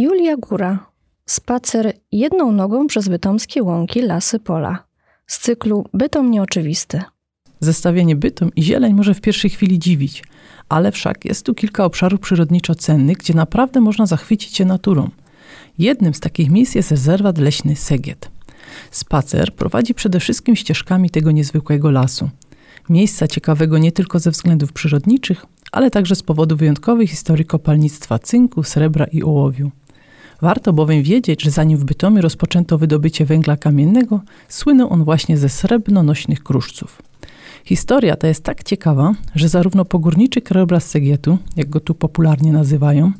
Julia Góra. Spacer jedną nogą przez bytomskie łąki, lasy, pola. Z cyklu Bytom nieoczywisty. Zestawienie bytom i zieleń może w pierwszej chwili dziwić, ale wszak jest tu kilka obszarów przyrodniczo cennych, gdzie naprawdę można zachwycić się naturą. Jednym z takich miejsc jest rezerwat leśny Segiet. Spacer prowadzi przede wszystkim ścieżkami tego niezwykłego lasu. Miejsca ciekawego nie tylko ze względów przyrodniczych, ale także z powodu wyjątkowej historii kopalnictwa cynku, srebra i ołowiu. Warto bowiem wiedzieć, że zanim w Bytomiu rozpoczęto wydobycie węgla kamiennego, słynął on właśnie ze srebrnonośnych kruszców. Historia ta jest tak ciekawa, że zarówno pogórniczy krajobraz Segietu, jak go tu popularnie nazywają,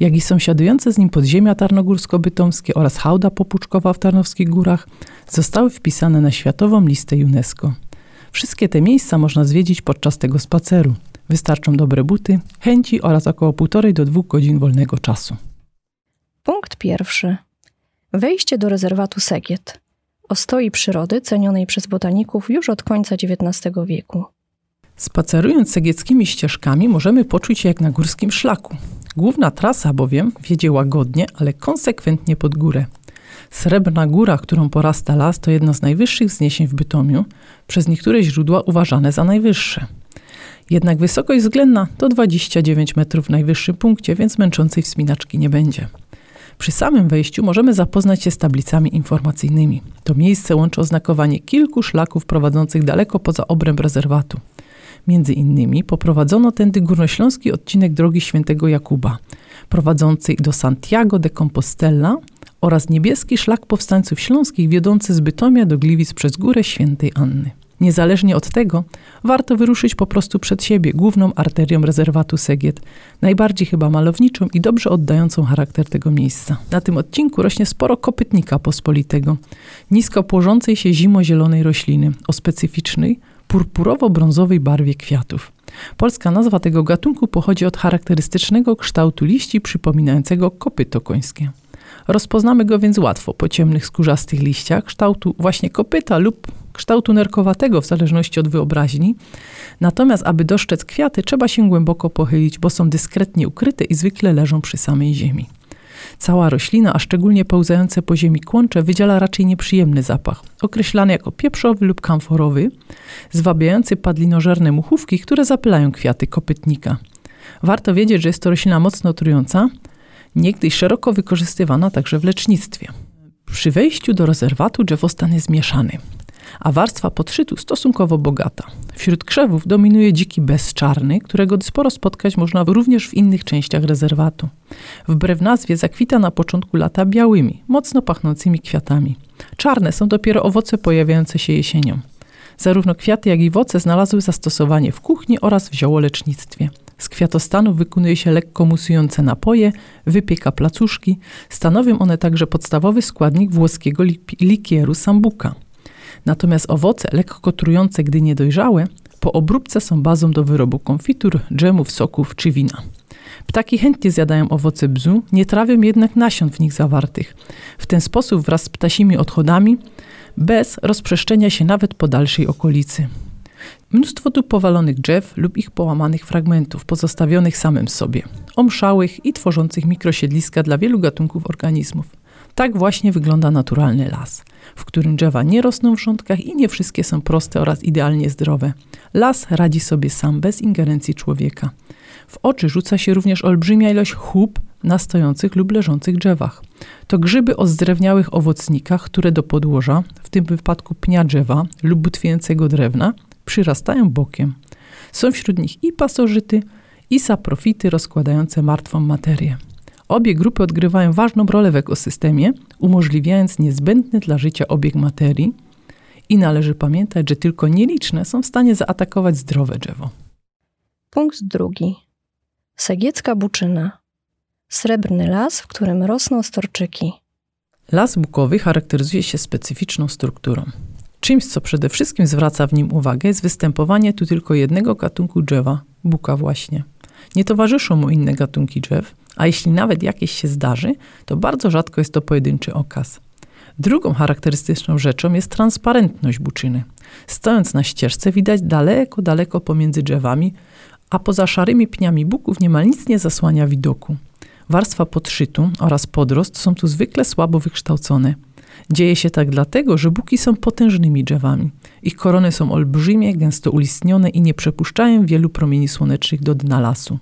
jak i sąsiadujące z nim podziemia tarnogórsko-bytomskie oraz hałda popuczkowa w Tarnowskich Górach zostały wpisane na światową listę UNESCO. Wszystkie te miejsca można zwiedzić podczas tego spaceru. Wystarczą dobre buty, chęci oraz około półtorej do dwóch godzin wolnego czasu. Punkt pierwszy. Wejście do rezerwatu Segiet. Ostoi przyrody cenionej przez botaników już od końca XIX wieku. Spacerując segieckimi ścieżkami możemy poczuć się jak na górskim szlaku. Główna trasa bowiem wiedzie łagodnie, ale konsekwentnie pod górę. Srebrna Góra, którą porasta las, to jedno z najwyższych wzniesień w Bytomiu, przez niektóre źródła uważane za najwyższe. Jednak wysokość względna to 29 metrów w najwyższym punkcie, więc męczącej wspinaczki nie będzie. Przy samym wejściu możemy zapoznać się z tablicami informacyjnymi. To miejsce łączy oznakowanie kilku szlaków prowadzących daleko poza obręb rezerwatu. Między innymi poprowadzono tędy górnośląski odcinek drogi świętego Jakuba, prowadzący do Santiago de Compostela oraz niebieski szlak powstańców śląskich wiodący z Bytomia do Gliwic przez górę świętej Anny. Niezależnie od tego, warto wyruszyć po prostu przed siebie główną arterią rezerwatu Segiet, najbardziej chyba malowniczą i dobrze oddającą charakter tego miejsca. Na tym odcinku rośnie sporo kopytnika pospolitego, nisko płożącej się zimozielonej rośliny o specyficznej, purpurowo-brązowej barwie kwiatów. Polska nazwa tego gatunku pochodzi od charakterystycznego kształtu liści przypominającego kopyto końskie. Rozpoznamy go więc łatwo po ciemnych, skórzastych liściach kształtu właśnie kopyta lub kształtu nerkowatego w zależności od wyobraźni. Natomiast, aby dostrzec kwiaty, trzeba się głęboko pochylić, bo są dyskretnie ukryte i zwykle leżą przy samej ziemi. Cała roślina, a szczególnie pełzające po ziemi kłącze, wydziela raczej nieprzyjemny zapach, określany jako pieprzowy lub kamforowy, zwabiający padlinożerne muchówki, które zapylają kwiaty kopytnika. Warto wiedzieć, że jest to roślina mocno trująca, niegdyś szeroko wykorzystywana także w lecznictwie. Przy wejściu do rezerwatu drzewostan jest mieszany a warstwa podszytu stosunkowo bogata. Wśród krzewów dominuje dziki bezczarny, którego sporo spotkać można również w innych częściach rezerwatu. Wbrew nazwie zakwita na początku lata białymi, mocno pachnącymi kwiatami. Czarne są dopiero owoce pojawiające się jesienią. Zarówno kwiaty, jak i owoce znalazły zastosowanie w kuchni oraz w ziołolecznictwie. Z kwiatostanu wykonuje się lekko musujące napoje, wypieka placuszki. Stanowią one także podstawowy składnik włoskiego likieru sambuka. Natomiast owoce lekko trujące, gdy niedojrzałe, po obróbce są bazą do wyrobu konfitur, dżemów, soków czy wina. Ptaki chętnie zjadają owoce bzu, nie trawią jednak nasion w nich zawartych. W ten sposób wraz z ptasimi odchodami, bez rozprzestrzenia się nawet po dalszej okolicy. Mnóstwo tu powalonych drzew lub ich połamanych fragmentów, pozostawionych samym sobie, omszałych i tworzących mikrosiedliska dla wielu gatunków organizmów. Tak właśnie wygląda naturalny las, w którym drzewa nie rosną w rządkach i nie wszystkie są proste oraz idealnie zdrowe. Las radzi sobie sam bez ingerencji człowieka. W oczy rzuca się również olbrzymia ilość chub na stojących lub leżących drzewach. To grzyby o zdrewniałych owocnikach, które do podłoża, w tym wypadku pnia drzewa lub butwiejącego drewna, przyrastają bokiem. Są wśród nich i pasożyty, i saprofity rozkładające martwą materię. Obie grupy odgrywają ważną rolę w ekosystemie, umożliwiając niezbędny dla życia obieg materii i należy pamiętać, że tylko nieliczne są w stanie zaatakować zdrowe drzewo. Punkt drugi. Segiecka buczyna. Srebrny las, w którym rosną storczyki. Las bukowy charakteryzuje się specyficzną strukturą. Czymś, co przede wszystkim zwraca w nim uwagę, jest występowanie tu tylko jednego gatunku drzewa, buka właśnie. Nie towarzyszą mu inne gatunki drzew, a jeśli nawet jakieś się zdarzy, to bardzo rzadko jest to pojedynczy okaz. Drugą charakterystyczną rzeczą jest transparentność buczyny. Stojąc na ścieżce widać daleko, daleko pomiędzy drzewami, a poza szarymi pniami buków niemal nic nie zasłania widoku. Warstwa podszytu oraz podrost są tu zwykle słabo wykształcone. Dzieje się tak dlatego, że buki są potężnymi drzewami. Ich korony są olbrzymie, gęsto ulistnione i nie przepuszczają wielu promieni słonecznych do dna lasu.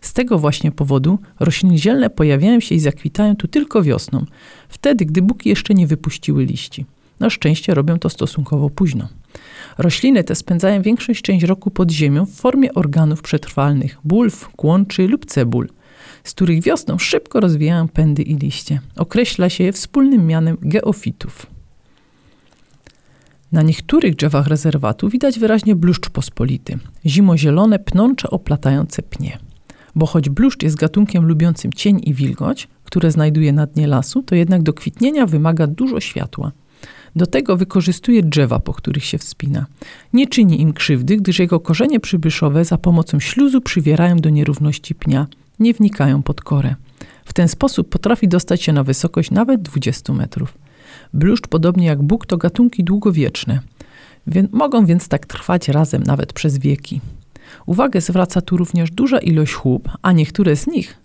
Z tego właśnie powodu rośliny zielne pojawiają się i zakwitają tu tylko wiosną, wtedy gdy buki jeszcze nie wypuściły liści. Na szczęście robią to stosunkowo późno. Rośliny te spędzają większość część roku pod ziemią w formie organów przetrwalnych, bulw, kłączy lub cebul, z których wiosną szybko rozwijają pędy i liście. Określa się je wspólnym mianem geofitów. Na niektórych drzewach rezerwatu widać wyraźnie bluszcz pospolity, zimozielone, pnącze, oplatające pnie. Bo choć bluszcz jest gatunkiem lubiącym cień i wilgoć, które znajduje na dnie lasu, to jednak do kwitnienia wymaga dużo światła. Do tego wykorzystuje drzewa, po których się wspina. Nie czyni im krzywdy, gdyż jego korzenie przybyszowe za pomocą śluzu przywierają do nierówności pnia, nie wnikają pod korę. W ten sposób potrafi dostać się na wysokość nawet 20 metrów. Bluszcz, podobnie jak Bóg, to gatunki długowieczne. Wie mogą więc tak trwać razem nawet przez wieki. Uwagę zwraca tu również duża ilość chłop, a niektóre z nich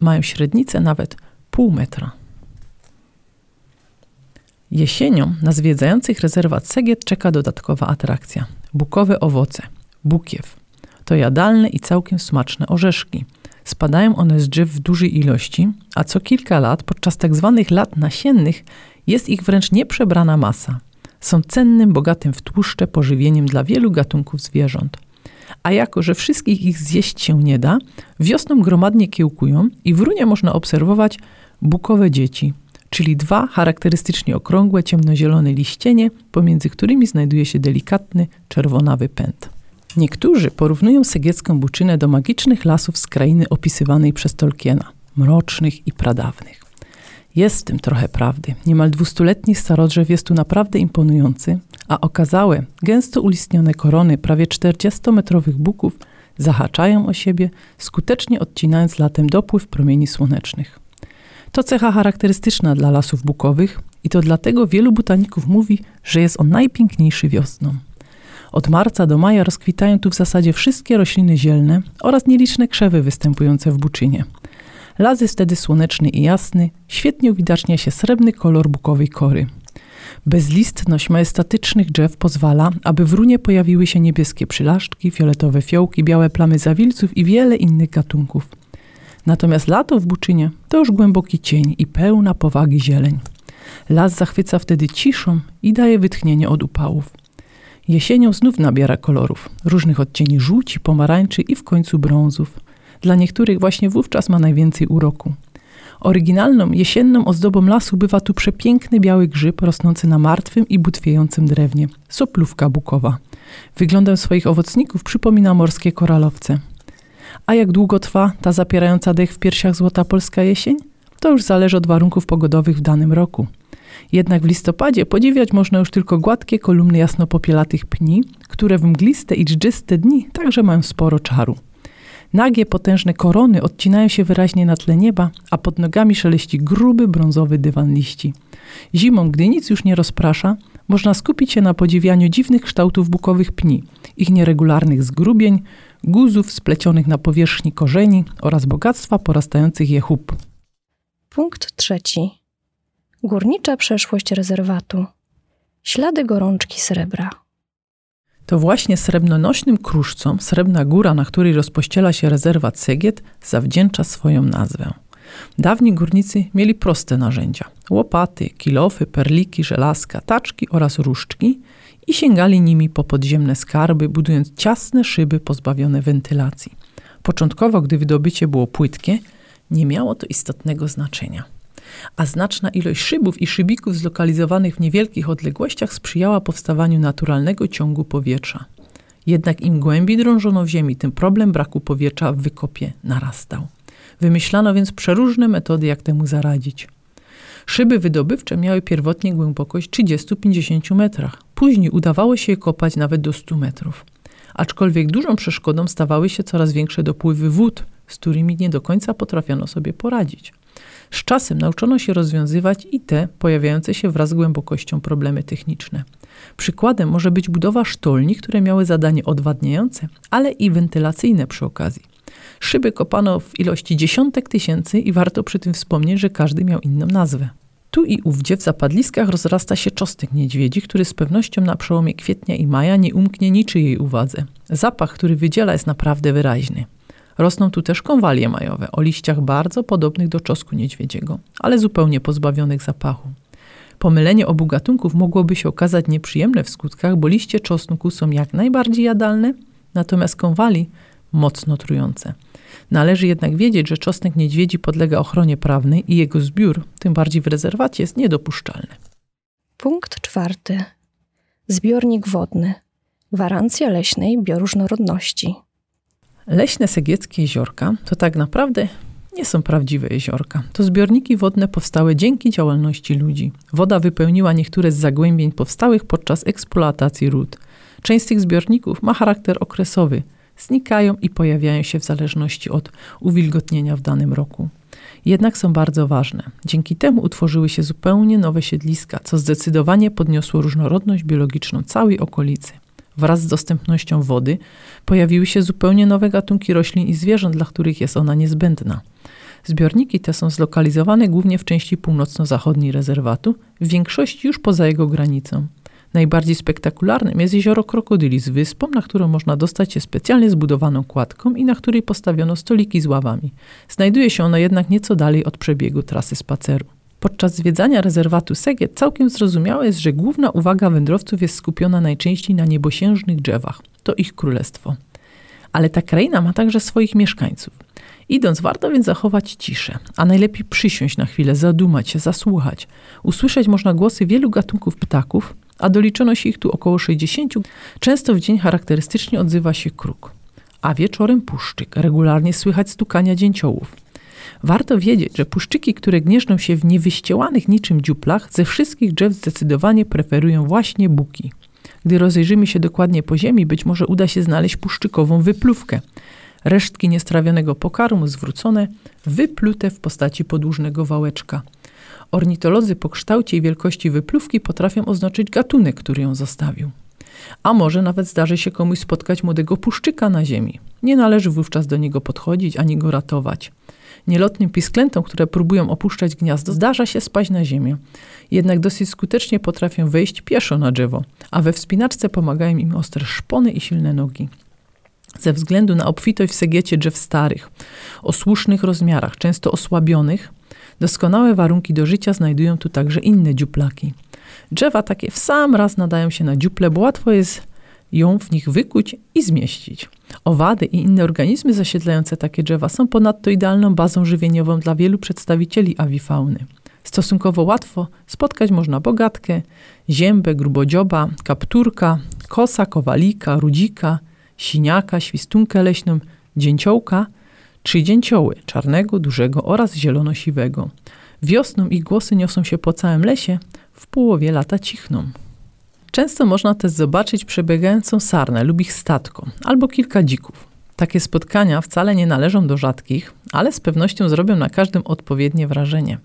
mają średnicę nawet pół metra. Jesienią na zwiedzających rezerwat Segiet czeka dodatkowa atrakcja. Bukowe owoce, bukiew. To jadalne i całkiem smaczne orzeszki. Spadają one z drzew w dużej ilości, a co kilka lat, podczas tzw. Tak lat nasiennych, jest ich wręcz nieprzebrana masa. Są cennym, bogatym w tłuszcze pożywieniem dla wielu gatunków zwierząt. A jako, że wszystkich ich zjeść się nie da, wiosną gromadnie kiełkują i w runie można obserwować bukowe dzieci, czyli dwa charakterystycznie okrągłe, ciemnozielone liścienie, pomiędzy którymi znajduje się delikatny, czerwonawy pęd. Niektórzy porównują segiecką buczynę do magicznych lasów z krainy opisywanej przez Tolkiena, mrocznych i pradawnych. Jest w tym trochę prawdy. Niemal dwustuletni starodrzew jest tu naprawdę imponujący, a okazałe, gęsto ulistnione korony prawie 40-metrowych buków zahaczają o siebie, skutecznie odcinając latem dopływ promieni słonecznych. To cecha charakterystyczna dla lasów bukowych i to dlatego wielu botaników mówi, że jest on najpiękniejszy wiosną. Od marca do maja rozkwitają tu w zasadzie wszystkie rośliny zielne oraz nieliczne krzewy występujące w buczynie. Las jest wtedy słoneczny i jasny, świetnie uwidacznia się srebrny kolor bukowej kory. Bezlistność majestatycznych drzew pozwala, aby w runie pojawiły się niebieskie przylaszczki, fioletowe fiołki, białe plamy zawilców i wiele innych gatunków. Natomiast lato w Buczynie to już głęboki cień i pełna powagi zieleń. Las zachwyca wtedy ciszą i daje wytchnienie od upałów. Jesienią znów nabiera kolorów, różnych odcieni żółci, pomarańczy i w końcu brązów. Dla niektórych właśnie wówczas ma najwięcej uroku. Oryginalną, jesienną ozdobą lasu bywa tu przepiękny biały grzyb rosnący na martwym i butwiejącym drewnie, soplówka bukowa. Wyglądem swoich owocników przypomina morskie koralowce. A jak długo trwa ta zapierająca dech w piersiach złota polska jesień? To już zależy od warunków pogodowych w danym roku. Jednak w listopadzie podziwiać można już tylko gładkie kolumny jasnopopielatych pni, które w mgliste i dżdżyste dni także mają sporo czaru. Nagie, potężne korony odcinają się wyraźnie na tle nieba, a pod nogami szeleści gruby, brązowy dywan liści. Zimą, gdy nic już nie rozprasza, można skupić się na podziwianiu dziwnych kształtów bukowych pni, ich nieregularnych zgrubień, guzów splecionych na powierzchni korzeni oraz bogactwa porastających je chub. Punkt trzeci. Górnicza przeszłość rezerwatu. Ślady gorączki srebra. To właśnie srebrnonośnym kruszcom Srebrna Góra, na której rozpościela się rezerwat Segiet, zawdzięcza swoją nazwę. Dawni górnicy mieli proste narzędzia: łopaty, kilofy, perliki, żelazka, taczki oraz różdżki i sięgali nimi po podziemne skarby, budując ciasne szyby pozbawione wentylacji. Początkowo, gdy wydobycie było płytkie, nie miało to istotnego znaczenia. A znaczna ilość szybów i szybików zlokalizowanych w niewielkich odległościach sprzyjała powstawaniu naturalnego ciągu powietrza. Jednak im głębiej drążono w ziemi, tym problem braku powietrza w wykopie narastał. Wymyślano więc przeróżne metody, jak temu zaradzić. Szyby wydobywcze miały pierwotnie głębokość 30-50 metrach. Później udawało się je kopać nawet do 100 metrów. Aczkolwiek dużą przeszkodą stawały się coraz większe dopływy wód, z którymi nie do końca potrafiono sobie poradzić. Z czasem nauczono się rozwiązywać i te pojawiające się wraz z głębokością problemy techniczne. Przykładem może być budowa sztolni, które miały zadanie odwadniające, ale i wentylacyjne przy okazji. Szyby kopano w ilości dziesiątek tysięcy i warto przy tym wspomnieć, że każdy miał inną nazwę. Tu i ówdzie w zapadliskach rozrasta się czosnek niedźwiedzi, który z pewnością na przełomie kwietnia i maja nie umknie niczyjej uwadze. Zapach, który wydziela, jest naprawdę wyraźny. Rosną tu też konwalie majowe o liściach bardzo podobnych do czosku niedźwiedziego, ale zupełnie pozbawionych zapachu. Pomylenie obu gatunków mogłoby się okazać nieprzyjemne w skutkach, bo liście czosnku są jak najbardziej jadalne, natomiast konwali mocno trujące. Należy jednak wiedzieć, że czosnek niedźwiedzi podlega ochronie prawnej i jego zbiór, tym bardziej w rezerwacie, jest niedopuszczalny. Punkt czwarty. Zbiornik wodny. Gwarancja leśnej bioróżnorodności. Leśne segieckie jeziorka to tak naprawdę nie są prawdziwe jeziorka. To zbiorniki wodne powstałe dzięki działalności ludzi. Woda wypełniła niektóre z zagłębień powstałych podczas eksploatacji ród. Część z tych zbiorników ma charakter okresowy. Znikają i pojawiają się w zależności od uwilgotnienia w danym roku. Jednak są bardzo ważne. Dzięki temu utworzyły się zupełnie nowe siedliska, co zdecydowanie podniosło różnorodność biologiczną całej okolicy. Wraz z dostępnością wody pojawiły się zupełnie nowe gatunki roślin i zwierząt, dla których jest ona niezbędna. Zbiorniki te są zlokalizowane głównie w części północno-zachodniej rezerwatu, w większości już poza jego granicą. Najbardziej spektakularnym jest jezioro Krokodyli z wyspą, na którą można dostać się specjalnie zbudowaną kładką i na której postawiono stoliki z ławami. Znajduje się ono jednak nieco dalej od przebiegu trasy spaceru. Podczas zwiedzania rezerwatu Segiet całkiem zrozumiałe jest, że główna uwaga wędrowców jest skupiona najczęściej na niebosiężnych drzewach. To ich królestwo. Ale ta kraina ma także swoich mieszkańców. Idąc, warto więc zachować ciszę, a najlepiej przysiąść na chwilę, zadumać się, zasłuchać. Usłyszeć można głosy wielu gatunków ptaków, a doliczono się ich tu około 60. Często w dzień charakterystycznie odzywa się kruk, a wieczorem puszczyk. Regularnie słychać stukania dzięciołów. Warto wiedzieć, że puszczyki, które gnieżdżą się w niewyściełanych niczym dziuplach, ze wszystkich drzew zdecydowanie preferują właśnie buki. Gdy rozejrzymy się dokładnie po ziemi, być może uda się znaleźć puszczykową wypluwkę. Resztki niestrawionego pokarmu zwrócone, wyplute w postaci podłużnego wałeczka. Ornitolodzy po kształcie i wielkości wypluwki potrafią oznaczyć gatunek, który ją zostawił. A może nawet zdarzy się komuś spotkać młodego puszczyka na ziemi. Nie należy wówczas do niego podchodzić ani go ratować. Nielotnym pisklętom, które próbują opuszczać gniazdo, zdarza się spaść na ziemię. Jednak dosyć skutecznie potrafią wejść pieszo na drzewo, a we wspinaczce pomagają im ostre szpony i silne nogi. Ze względu na obfitość w segiecie drzew starych, o słusznych rozmiarach, często osłabionych, doskonałe warunki do życia znajdują tu także inne dziuplaki. Drzewa takie w sam raz nadają się na dziuple, bo łatwo jest ją w nich wykuć i zmieścić. Owady i inne organizmy zasiedlające takie drzewa są ponadto idealną bazą żywieniową dla wielu przedstawicieli awifauny. Stosunkowo łatwo spotkać można bogatkę, ziębę, grubodzioba, kapturka, kosa, kowalika, rudzika, siniaka, świstunkę leśną, dzięciołka czy dzięcioły czarnego, dużego oraz zielonosiwego. Wiosną ich głosy niosą się po całym lesie, w połowie lata cichną. Często można też zobaczyć przebiegającą sarnę lub ich statko, albo kilka dzików. Takie spotkania wcale nie należą do rzadkich, ale z pewnością zrobią na każdym odpowiednie wrażenie.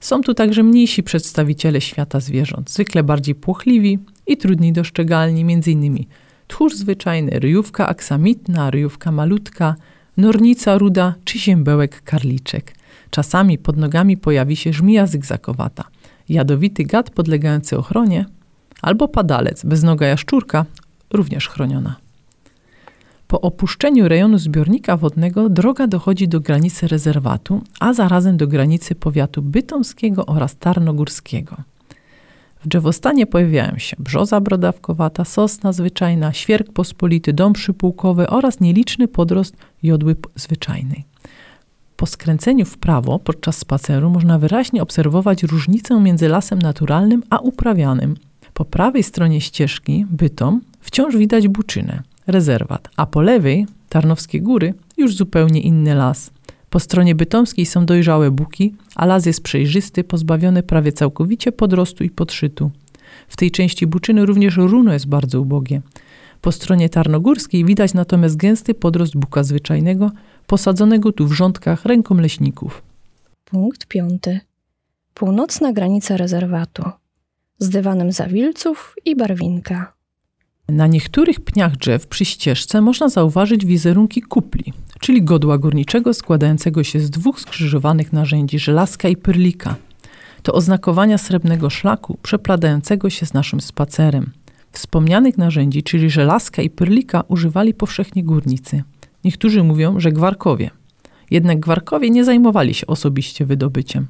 Są tu także mniejsi przedstawiciele świata zwierząt, zwykle bardziej płochliwi i trudniej dostrzegalni, m.in. tchórz zwyczajny, ryjówka aksamitna, ryjówka malutka, nornica ruda czy ziembełek karliczek. Czasami pod nogami pojawi się żmija zygzakowata, jadowity gad podlegający ochronie, albo padalec, beznoga jaszczurka, również chroniona. Po opuszczeniu rejonu zbiornika wodnego droga dochodzi do granicy rezerwatu, a zarazem do granicy powiatu bytomskiego oraz tarnogórskiego. W drzewostanie pojawiają się brzoza brodawkowata, sosna zwyczajna, świerk pospolity, dom przypułkowy oraz nieliczny podrost jodły zwyczajnej. Po skręceniu w prawo podczas spaceru można wyraźnie obserwować różnicę między lasem naturalnym a uprawianym – po prawej stronie ścieżki, Bytom, wciąż widać Buczynę, rezerwat, a po lewej, Tarnowskie Góry, już zupełnie inny las. Po stronie bytomskiej są dojrzałe buki, a las jest przejrzysty, pozbawiony prawie całkowicie podrostu i podszytu. W tej części Buczyny również runo jest bardzo ubogie. Po stronie tarnogórskiej widać natomiast gęsty podrost buka zwyczajnego, posadzonego tu w rządkach ręką leśników. Punkt piąty. Północna granica rezerwatu z dywanem zawilców i barwinka. Na niektórych pniach drzew przy ścieżce można zauważyć wizerunki kupli, czyli godła górniczego składającego się z dwóch skrzyżowanych narzędzi żelazka i pyrlika. To oznakowania srebrnego szlaku przepladającego się z naszym spacerem. Wspomnianych narzędzi, czyli żelazka i pyrlika, używali powszechnie górnicy. Niektórzy mówią, że gwarkowie. Jednak gwarkowie nie zajmowali się osobiście wydobyciem.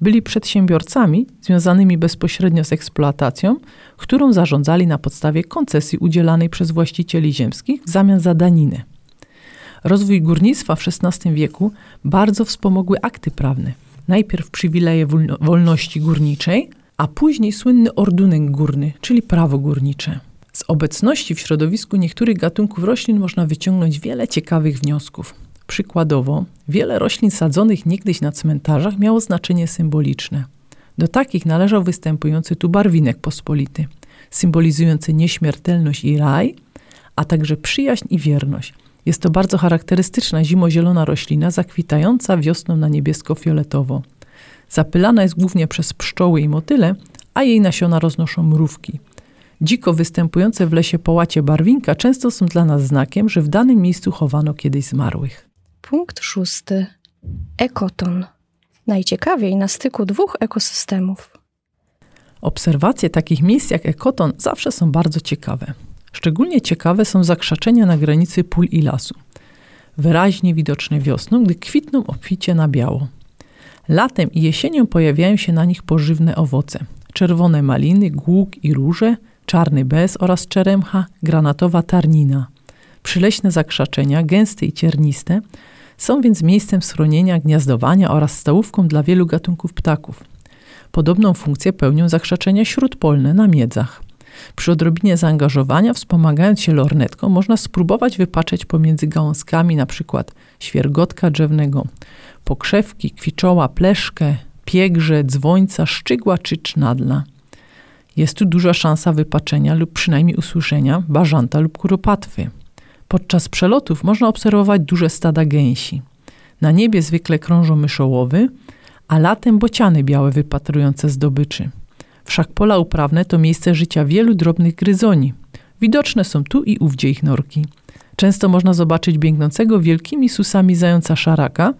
Byli przedsiębiorcami związanymi bezpośrednio z eksploatacją, którą zarządzali na podstawie koncesji udzielanej przez właścicieli ziemskich w zamian za daniny. Rozwój górnictwa w XVI wieku bardzo wspomogły akty prawne. Najpierw przywileje wolności górniczej, a później słynny ordunek górny, czyli prawo górnicze. Z obecności w środowisku niektórych gatunków roślin można wyciągnąć wiele ciekawych wniosków. Przykładowo, wiele roślin sadzonych niegdyś na cmentarzach miało znaczenie symboliczne. Do takich należał występujący tu barwinek pospolity, symbolizujący nieśmiertelność i raj, a także przyjaźń i wierność. Jest to bardzo charakterystyczna zimozielona roślina, zakwitająca wiosną na niebiesko-fioletowo. Zapylana jest głównie przez pszczoły i motyle, a jej nasiona roznoszą mrówki. Dziko występujące w lesie połacie barwinka często są dla nas znakiem, że w danym miejscu chowano kiedyś zmarłych. Punkt szósty. Ekoton. Najciekawiej na styku dwóch ekosystemów. Obserwacje takich miejsc jak ekoton zawsze są bardzo ciekawe. Szczególnie ciekawe są zakrzaczenia na granicy pól i lasu. Wyraźnie widoczne wiosną, gdy kwitną obficie na biało. Latem i jesienią pojawiają się na nich pożywne owoce. Czerwone maliny, głuk i róże, czarny bez oraz czeremcha, granatowa tarnina. Przyleśne zakrzaczenia, gęste i cierniste, są więc miejscem schronienia, gniazdowania oraz stołówką dla wielu gatunków ptaków. Podobną funkcję pełnią zakrzaczenia śródpolne na miedzach. Przy odrobinie zaangażowania, wspomagając się lornetką, można spróbować wypatrzeć pomiędzy gałązkami np. świergotka drzewnego, pokrzewki, kwiczoła, pleszkę, piegrze, dzwońca, szczygła czy cznadla. Jest tu duża szansa wypaczenia lub przynajmniej usłyszenia bażanta lub kuropatwy. Podczas przelotów można obserwować duże stada gęsi. Na niebie zwykle krążą myszołowy, a latem bociany białe wypatrujące zdobyczy. Wszak pola uprawne to miejsce życia wielu drobnych gryzoni. Widoczne są tu i ówdzie ich norki. Często można zobaczyć biegnącego wielkimi susami zająca szaraka,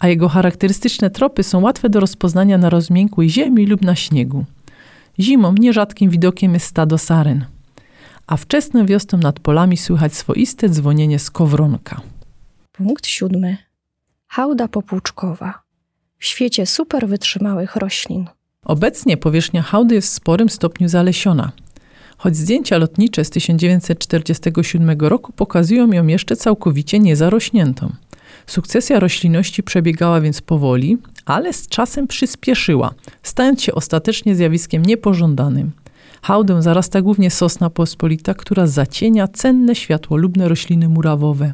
a jego charakterystyczne tropy są łatwe do rozpoznania na rozmiękłej ziemi lub na śniegu. Zimą nierzadkim widokiem jest stado saren, a wczesną wiosną nad polami słychać swoiste dzwonienie skowronka. Punkt siódmy. Hałda popłuczkowa. W świecie super wytrzymałych roślin. Obecnie powierzchnia hałdy jest w sporym stopniu zalesiona. Choć zdjęcia lotnicze z 1947 roku pokazują ją jeszcze całkowicie niezarośniętą. Sukcesja roślinności przebiegała więc powoli, ale z czasem przyspieszyła, stając się ostatecznie zjawiskiem niepożądanym. Hałdę zarasta głównie sosna pospolita, która zacienia cenne światłolubne rośliny murawowe.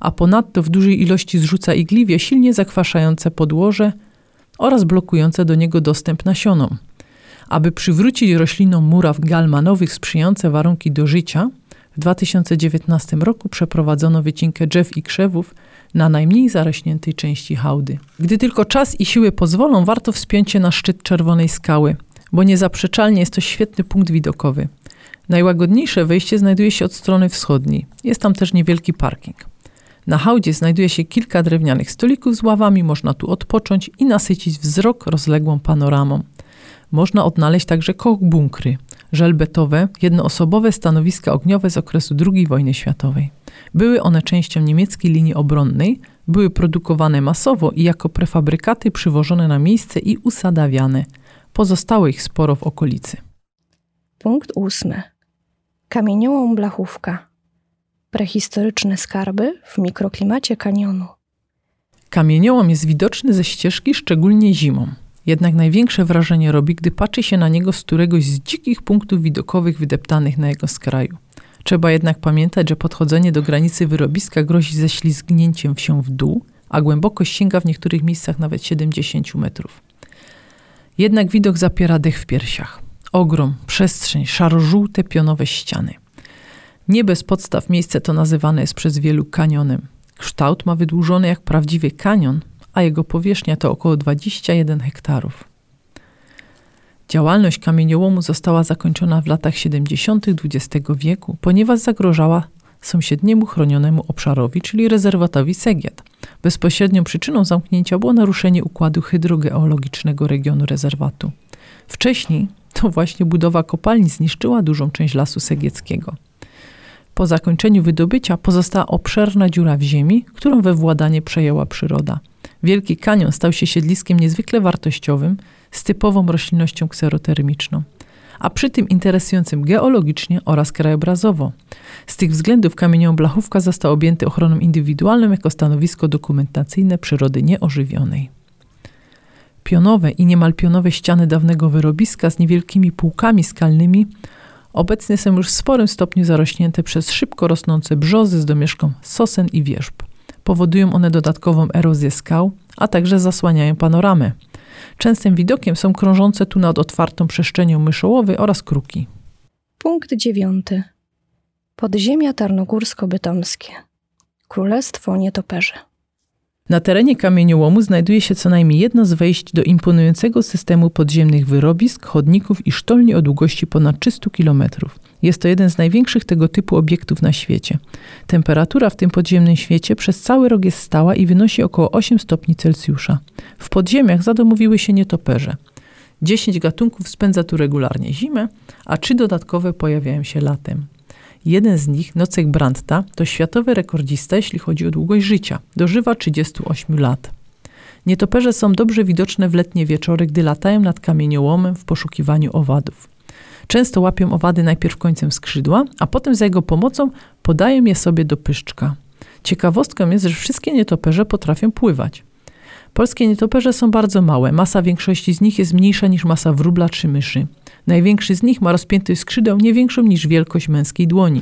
A ponadto w dużej ilości zrzuca igliwie silnie zakwaszające podłoże oraz blokujące do niego dostęp nasionom. Aby przywrócić roślinom muraw galmanowych sprzyjające warunki do życia, w 2019 roku przeprowadzono wycinkę drzew i krzewów na najmniej zarośniętej części hałdy. Gdy tylko czas i siły pozwolą, warto wspiąć się na szczyt Czerwonej Skały, bo niezaprzeczalnie jest to świetny punkt widokowy. Najłagodniejsze wejście znajduje się od strony wschodniej. Jest tam też niewielki parking. Na hałdzie znajduje się kilka drewnianych stolików z ławami, można tu odpocząć i nasycić wzrok rozległą panoramą. Można odnaleźć także koch-bunkry, żelbetowe, jednoosobowe stanowiska ogniowe z okresu II wojny światowej. Były one częścią niemieckiej linii obronnej, były produkowane masowo i jako prefabrykaty przywożone na miejsce i usadawiane. Pozostało ich sporo w okolicy. Punkt ósmy. Kamieniołom blachówka. Prehistoryczne skarby w mikroklimacie kanionu. Kamieniołom jest widoczny ze ścieżki, szczególnie zimą. Jednak największe wrażenie robi, gdy patrzy się na niego z któregoś z dzikich punktów widokowych wydeptanych na jego skraju. Trzeba jednak pamiętać, że podchodzenie do granicy wyrobiska grozi ześlizgnięciem się w dół, a głębokość sięga w niektórych miejscach nawet 70 metrów. Jednak widok zapiera dech w piersiach. Ogrom, przestrzeń, szaro-żółte pionowe ściany. Nie bez podstaw miejsce to nazywane jest przez wielu kanionem. Kształt ma wydłużony jak prawdziwy kanion, a jego powierzchnia to około 21 hektarów. Działalność kamieniołomu została zakończona w latach 70. XX wieku, ponieważ zagrożała sąsiedniemu chronionemu obszarowi, czyli rezerwatowi Segiet. Bezpośrednią przyczyną zamknięcia było naruszenie układu hydrogeologicznego regionu rezerwatu. Wcześniej to właśnie budowa kopalni zniszczyła dużą część lasu segieckiego. Po zakończeniu wydobycia pozostała obszerna dziura w ziemi, którą we władanie przejęła przyroda. Wielki kanion stał się siedliskiem niezwykle wartościowym, z typową roślinnością kserotermiczną, a przy tym interesującym geologicznie oraz krajobrazowo. Z tych względów kamieniołom Blachówka został objęty ochroną indywidualną jako stanowisko dokumentacyjne przyrody nieożywionej. Pionowe i niemal pionowe ściany dawnego wyrobiska z niewielkimi półkami skalnymi obecnie są już w sporym stopniu zarośnięte przez szybko rosnące brzozy z domieszką sosen i wierzb. Powodują one dodatkową erozję skał, a także zasłaniają panoramę. Częstym widokiem są krążące tu nad otwartą przestrzenią myszołowy oraz kruki. Punkt dziewiąty. Podziemia tarnogórsko-bytomskie. Królestwo nietoperzy. Na terenie kamieniołomu znajduje się co najmniej jedno z wejść do imponującego systemu podziemnych wyrobisk, chodników i sztolni o długości ponad 300 km. Jest to jeden z największych tego typu obiektów na świecie. Temperatura w tym podziemnym świecie przez cały rok jest stała i wynosi około 8 stopni Celsjusza. W podziemiach zadomowiły się nietoperze. 10 gatunków spędza tu regularnie zimę, a trzy dodatkowe pojawiają się latem. Jeden z nich, Nocek Brandta, to światowy rekordzista, jeśli chodzi o długość życia. Dożywa 38 lat. Nietoperze są dobrze widoczne w letnie wieczory, gdy latają nad kamieniołomem w poszukiwaniu owadów. Często łapią owady najpierw końcem skrzydła, a potem za jego pomocą podają je sobie do pyszczka. Ciekawostką jest, że wszystkie nietoperze potrafią pływać. Polskie nietoperze są bardzo małe. Masa większości z nich jest mniejsza niż masa wróbla czy myszy. Największy z nich ma rozpięty skrzydeł nie większą niż wielkość męskiej dłoni.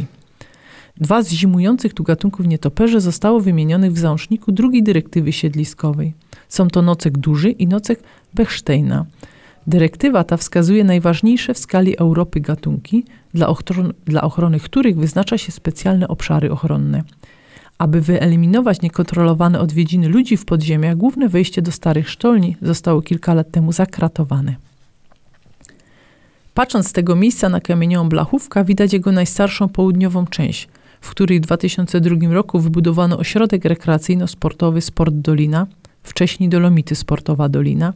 Dwa z zimujących tu gatunków nietoperzy zostało wymienionych w załączniku drugiej dyrektywy siedliskowej. Są to nocek duży i nocek Bechsteina. Dyrektywa ta wskazuje najważniejsze w skali Europy gatunki, dla, ochron dla ochrony których wyznacza się specjalne obszary ochronne. Aby wyeliminować niekontrolowane odwiedziny ludzi w podziemiach, główne wejście do starych sztolni zostało kilka lat temu zakratowane. Patrząc z tego miejsca na kamieniową Blachówka, widać jego najstarszą południową część, w której w 2002 roku wybudowano ośrodek rekreacyjno-sportowy Sport Dolina, wcześniej Dolomity Sportowa Dolina,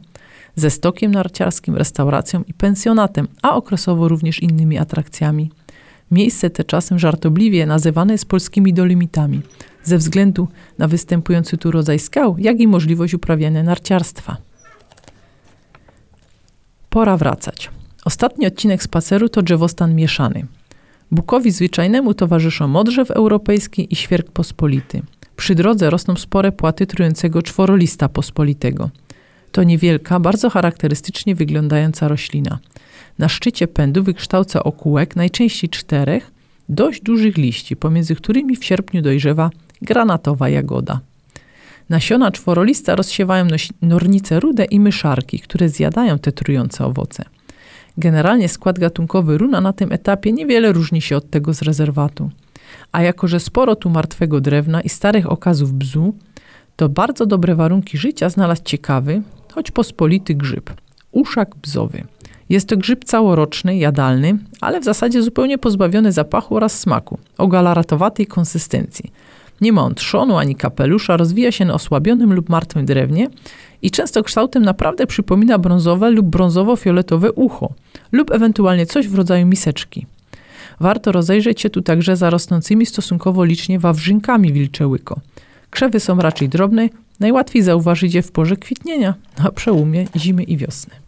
ze stokiem narciarskim, restauracją i pensjonatem, a okresowo również innymi atrakcjami. Miejsce te czasem żartobliwie nazywane jest polskimi dolomitami, ze względu na występujący tu rodzaj skał, jak i możliwość uprawiania narciarstwa. Pora wracać. Ostatni odcinek spaceru to drzewostan mieszany. Bukowi zwyczajnemu towarzyszą modrzew europejski i świerk pospolity. Przy drodze rosną spore płaty trującego czworolista pospolitego. To niewielka, bardzo charakterystycznie wyglądająca roślina. Na szczycie pędu wykształca okółek, najczęściej czterech, dość dużych liści, pomiędzy którymi w sierpniu dojrzewa granatowa jagoda. Nasiona czworolista rozsiewają nornice rude i myszarki, które zjadają te trujące owoce. Generalnie skład gatunkowy runa na tym etapie niewiele różni się od tego z rezerwatu. A jako, że sporo tu martwego drewna i starych okazów bzu, to bardzo dobre warunki życia znalazł ciekawy, choć pospolity grzyb uszak bzowy. Jest to grzyb całoroczny, jadalny, ale w zasadzie zupełnie pozbawiony zapachu oraz smaku, o galaratowatej konsystencji. Nie ma on trzonu ani kapelusza, rozwija się na osłabionym lub martwym drewnie i często kształtem naprawdę przypomina brązowe lub brązowo-fioletowe ucho lub ewentualnie coś w rodzaju miseczki. Warto rozejrzeć się tu także za rosnącymi stosunkowo licznie wawrzynkami wilczełyko. Krzewy są raczej drobne, najłatwiej zauważyć je w porze kwitnienia, na przełomie zimy i wiosny.